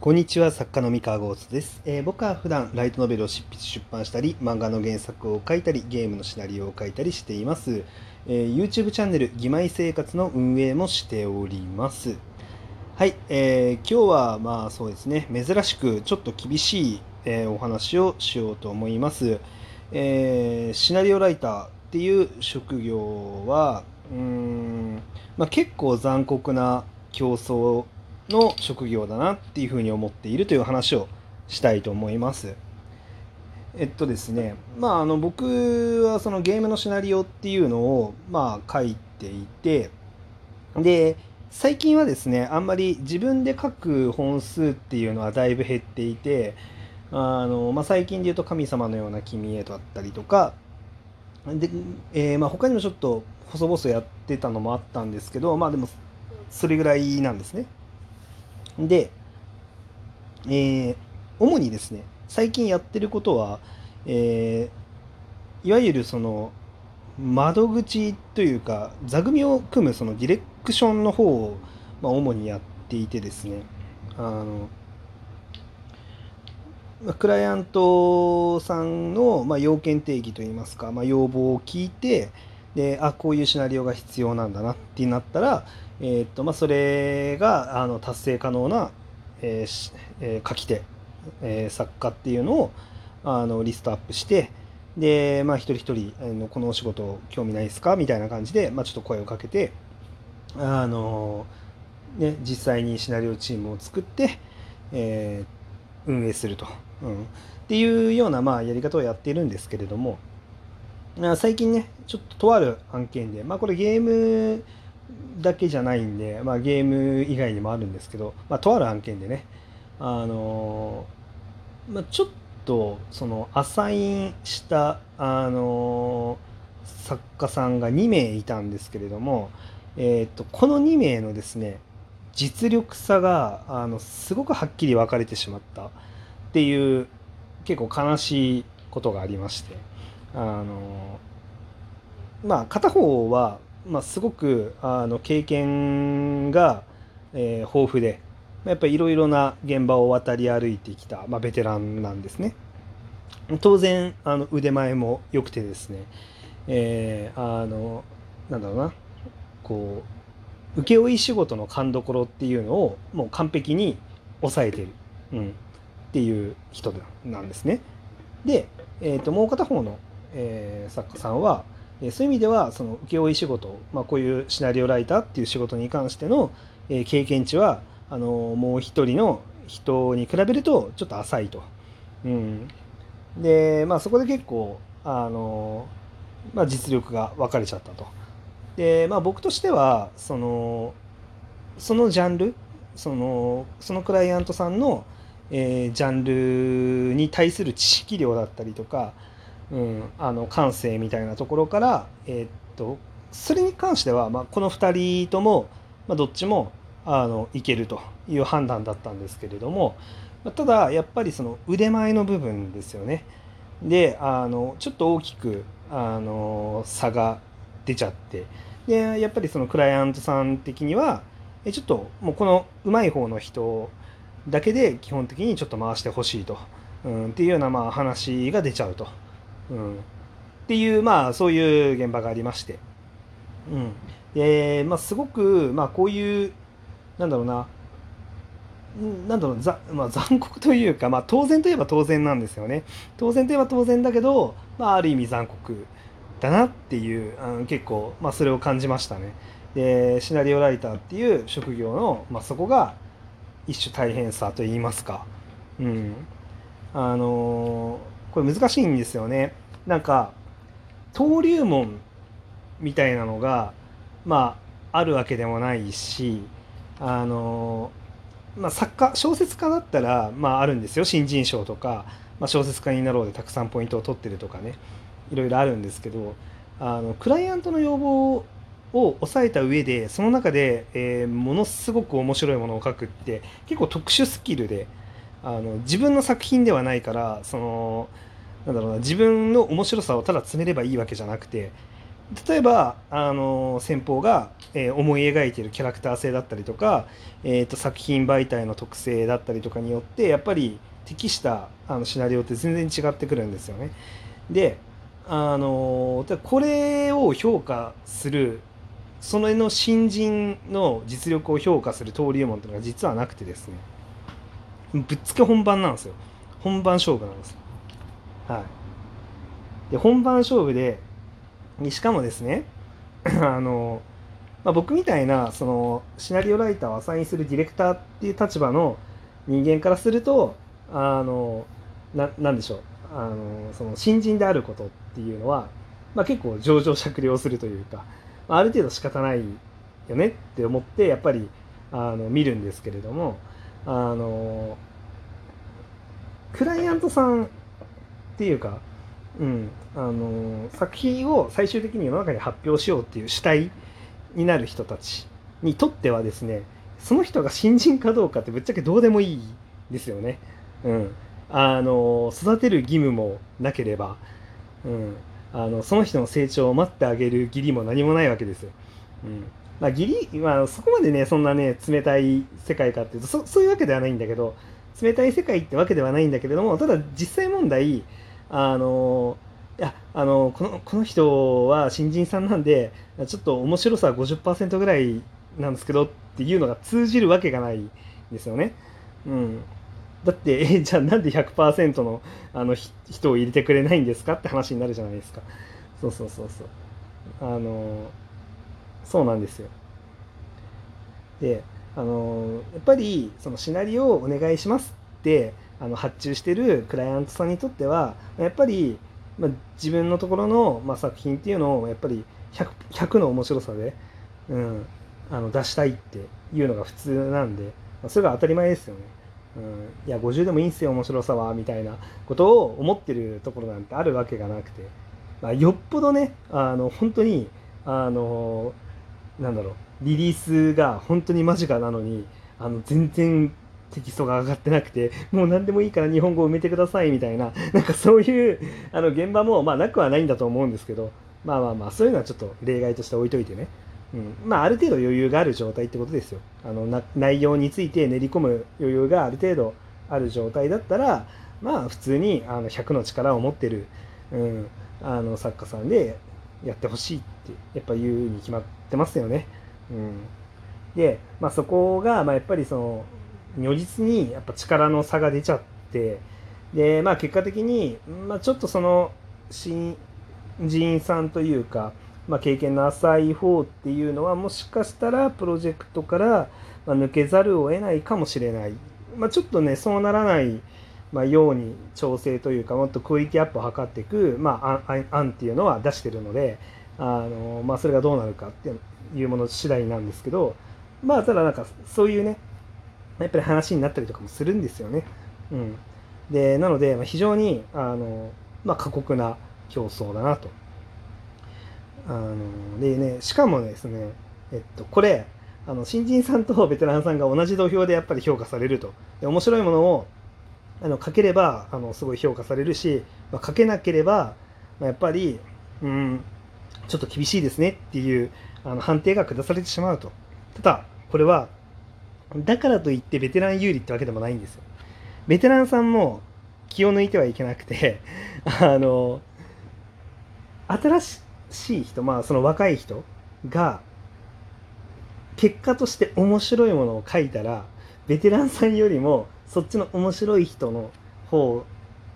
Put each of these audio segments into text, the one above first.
こんにちは作家の三河ゴースです、えー僕は普段ライトノベルを執筆出版したり漫画の原作を書いたりゲームのシナリオを書いたりしています、えー YouTube チャンネル「義妹生活」の運営もしております。はい、えー今日はまあそうですね珍しくちょっと厳しい、えーお話をしようと思います、えーシナリオライターっていう職業はうん、まあ、結構残酷な競争の職業だなっていうふうに思っているという話をしたいと思います。えっとですね、まあ、あの僕はそのゲームのシナリオっていうのをまあ書いていてで最近はですねあんまり自分で書く本数っていうのはだいぶ減っていてあの、まあ、最近で言うと「神様のような君へ」だったりとかで、えーまあ、他にもちょっと細々やってたのもあったんですけどまあでもそれぐらいなんですね。で、えー主にですね最近やってることは、えーいわゆるその窓口というか座組を組むそのディレクションの方を、まあ、主にやっていてですねあのクライアントさんの、まあ、要件定義といいますか、まあ、要望を聞いてであこういうシナリオが必要なんだなってなったら、えーっとまあ、それがあの達成可能な、えーえー書き手、えー作家っていうのをあのリストアップしてで、まあ、一人一人あのこのお仕事興味ないですか？みたいな感じで、まあ、ちょっと声をかけてあの、ね、実際にシナリオチームを作って、えー運営すると、うん、っていうような、まあ、やり方をやっているんですけれども最近ねちょっととある案件で、まあ、これゲームだけじゃないんで、まあ、ゲーム以外にもあるんですけど、まあ、とある案件でねあのまあ、ちょっとそのアサインしたあの作家さんが2名いたんですけれども、えー、とこの2名のですね実力差があのすごくはっきり分かれてしまったっていう結構悲しいことがありましてあのまあ片方は、まあ、すごくあの経験が、えー豊富でやっぱりいろいろな現場を渡り歩いてきた、まあ、ベテランなんですね。当然あの腕前も良くてですね、えーあのなんだろうなこう請負仕事の勘どころっていうのをもう完璧に抑えてる、うん、っていう人なんですね。で、えー、ともう片方の、えー作家さんはえそういう意味ではその請負仕事、まあ、こういうシナリオライターっていう仕事に関しての、え経験値はあのもう一人の人に比べるとちょっと浅いと。うん、でまあそこで結構あの、まあ、実力が分かれちゃったと。でまあ僕としてはそのそのジャンルそのそのクライアントさんの、えージャンルに対する知識量だったりとか、うん、あの感性みたいなところから、えーっとそれに関しては、まあ、この2人とも、まあ、どっちもあのいけるという判断だったんですけれどもまただやっぱりその腕前の部分ですよね。であのちょっと大きくあの差が出ちゃって。でやっぱりそのクライアントさん的にはえちょっともうこの上手い方の人だけで基本的にちょっと回してほしいと、うん、っていうようなまあ話が出ちゃうと、うん、っていうまあそういう現場がありまして、うん。でまあ、すごくまあこういうなんだろうな。うんなんだろうざ、まあ、残酷というか、まあ、当然といえば当然なんですよね。当然といえば当然だけど、まあ、ある意味残酷だなっていうあの結構、まあ、それを感じましたね。でシナリオライターっていう職業の、まあ、そこが一種大変さといいますか。うん。あのーこれ難しいんですよね。なんか登竜門みたいなのがまああるわけでもないしあのまあ、作家小説家だったら、まあ、あるんですよ。新人賞とか、まあ、小説家になろうでたくさんポイントを取ってるとかね。いろいろあるんですけどあのクライアントの要望を抑えた上でその中で、えーものすごく面白いものを書くって結構特殊スキルであの自分の作品ではないからそのなんだろうな自分の面白さをただ詰めればいいわけじゃなくて例えばあの先方が、えー思い描いてるキャラクター性だったりとか、えー、と作品媒体の特性だったりとかによってやっぱり適したあのシナリオって全然違ってくるんですよね。であのこれを評価するそのの新人の実力を評価する登竜門っていうのが実はなくてですねぶっつけ本番なんですよ。本番勝負なんですはい。で本番勝負でしかもですね あの、まあ、僕みたいなそのシナリオライターをアサインするディレクターっていう立場の人間からするとあのなんでしょう。あのその新人であることっていうのは、まあ、結構上場酌量するというか、あ、ある程度仕方ないよねって思ってやっぱりあの見るんですけれどもあのクライアントさんっていうか、うん、あの作品を最終的に世の中に発表しようっていう主体になる人たちにとってはですねその人が新人かどうかってぶっちゃけどうでもいいですよね。うん、あの育てる義務もなければ、うん、あのその人の成長を待ってあげる義理も何もないわけですよ。うんまあ、義理、まあ、そこまでねそんなね冷たい世界かっていうとそそういうわけではないんだけど冷たい世界ってわけではないんだけれどもただ実際問題あのいやあのこのこの人は新人さんなんでちょっと面白さは50%ぐらいなんですけどっていうのが通じるわけがないんですよね。うん、だってえじゃあなんで100%のあの人を入れてくれないんですかって話になるじゃないですか。そうそうそうそう。あのそうなんですよ。であのやっぱりそのシナリオをお願いしますってあの発注してるクライアントさんにとってはやっぱり、まあ、自分のところの、まあ、作品っていうのをやっぱり 100, 100の面白さで、うん、あの出したいっていうのが普通なんで、まあ、それが当たり前ですよね。うん、いや50でもいいんすよ面白さはみたいなことを思ってるところなんてあるわけがなくて、まあ、よっぽどねあの本当にあのなんだろう。リリースが本当に間近なのにあの全然テキストが上がってなくてもう何でもいいから日本語を埋めてくださいみたいななんかそういうあの現場もまあなくはないんだと思うんですけどまあまあまあそういうのはちょっと例外として置いといてね、うん、まあある程度余裕がある状態ってことですよ。あの内容について練り込む余裕がある程度ある状態だったらまあ普通にあの100の力を持ってる、うん、あの作家さんでやってほしいってやっぱ言うに決まってますよね。うん、で、まあ、そこが、まあ、やっぱりその如実にやっぱ力の差が出ちゃってで、まあ、結果的に、まあ、ちょっとその新人さんというか、まあ、経験の浅い方っていうのはもしかしたらプロジェクトから抜けざるを得ないかもしれない、まあ、ちょっとねそうならないまあ、ように調整というかもっとクオリティアップを図っていく、まあ、案っていうのは出してるのであの、まあ、それがどうなるかっていうもの次第なんですけどまあただなんかそういうねやっぱり話になったりとかもするんですよね。うん、でなので非常にあの、まあ、過酷な競争だなと。あのでねしかもですね、えっと、これあの新人さんとベテランさんが同じ土俵でやっぱり評価されると。で面白いものをあの書ければあのすごい評価されるし、まあ、書けなければ、まあ、やっぱり、うん、ちょっと厳しいですねっていうあの判定が下されてしまうと。ただ、これは、だからといってベテラン有利ってわけでもないんですよ。ベテランさんも気を抜いてはいけなくて、あの、新しい人、まあその若い人が、結果として面白いものを書いたら、ベテランさんよりもそっちの面白い人の方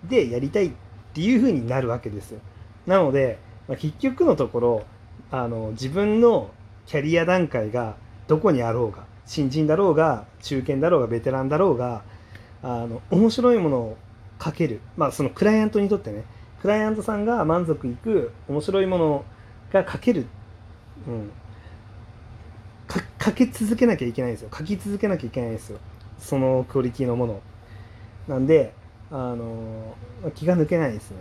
でやりたいっていう風になるわけですよ。なので、まあ、結局のところあの自分のキャリア段階がどこにあろうが新人だろうが中堅だろうがベテランだろうがあの面白いものを書ける。まあそのクライアントにとってね。クライアントさんが満足いく面白いものが書ける、うん、書け続けなきゃいけないんですよ。書き続けなきゃいけないんですよ。そのクオリティのもの。なんであの気が抜けないですね、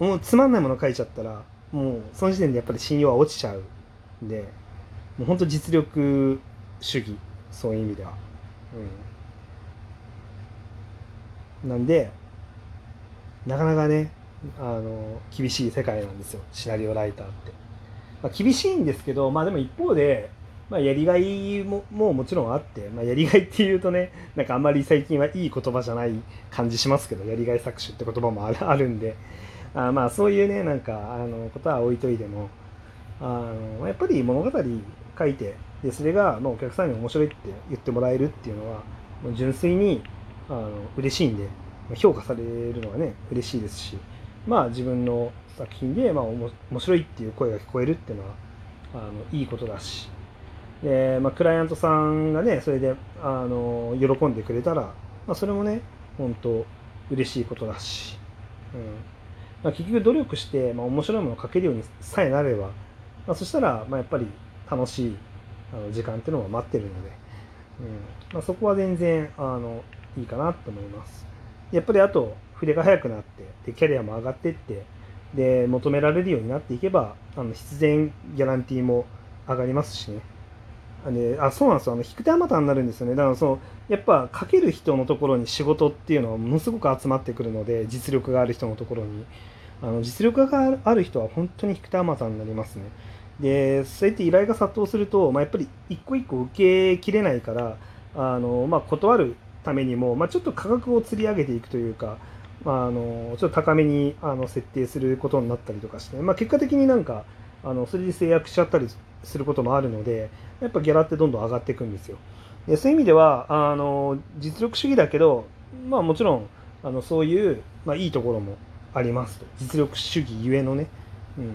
うん、もうつまんないもの書いちゃったらもうその時点でやっぱり信用は落ちちゃうんでもう本当実力主義。そういう意味では、うん、なんでなかなかねあの厳しい世界なんですよ。シナリオライターって。まあ、厳しいんですけど、まあ、でも一方で、まあ、やりがいもももちろんあって、まあ、やりがいっていうとねなんかあんまり最近はいい言葉じゃない感じしますけどやりがい搾取って言葉もある んで。あまあそういうねなんかあのことは置いといてもあのやっぱり物語書いてでそれがまあお客さんに面白いって言ってもらえるっていうのはもう純粋にあの嬉しいんで評価されるのはね嬉しいですしまあ自分の作品でまあ面白いっていう声が聞こえるっていうのはあのいいことだしで、まあ、クライアントさんがねそれであの喜んでくれたら、まあ、それもね本当嬉しいことだし、うん。まあ、結局努力して、まあ、面白いものを書けるようにさえなれば、まあ、そしたら、まあ、やっぱり楽しいあの時間っていうのが待ってるので、うん。まあ、そこは全然あのいいかなと思います。やっぱりあと筆が速くなってでキャリアも上がってってで求められるようになっていけばあの必然ギャランティーも上がりますしね。あれあそうなんですよ。あの引く手あまたになるんですよね。だからそのやっぱ書ける人のところに仕事っていうのはものすごく集まってくるので実力がある人のところに。あの実力がある人は本当に引く手あまたになりますね。でそうやって依頼が殺到すると、まあ、やっぱり一個一個受けきれないからあの、まあ、断るためにも、まあ、ちょっと価格を釣り上げていくというか、まあ、あのちょっと高めにあの設定することになったりとかして、まあ、結果的になんかあのそれで制約しちゃったりすることもあるのでやっぱギャラってどんどん上がっていくんですよ。でそういう意味ではあの実力主義だけど、まあ、もちろんあのそういう、まあ、いいところもありますと。実力主義ゆえのね、うん、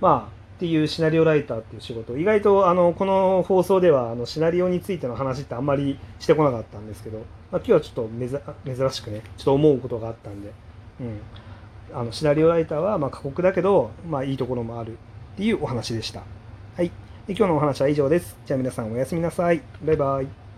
まあっていうシナリオライターっていう仕事。意外とあのこの放送ではあのシナリオについての話ってあんまりしてこなかったんですけど、まあ、今日はちょっと珍しくねちょっと思うことがあったんで、うん、あのシナリオライターはま過酷だけど、まあ、いいところもあるっていうお話でした。今日のお話は以上です。じゃあ皆さんおやすみなさい。バイバイ。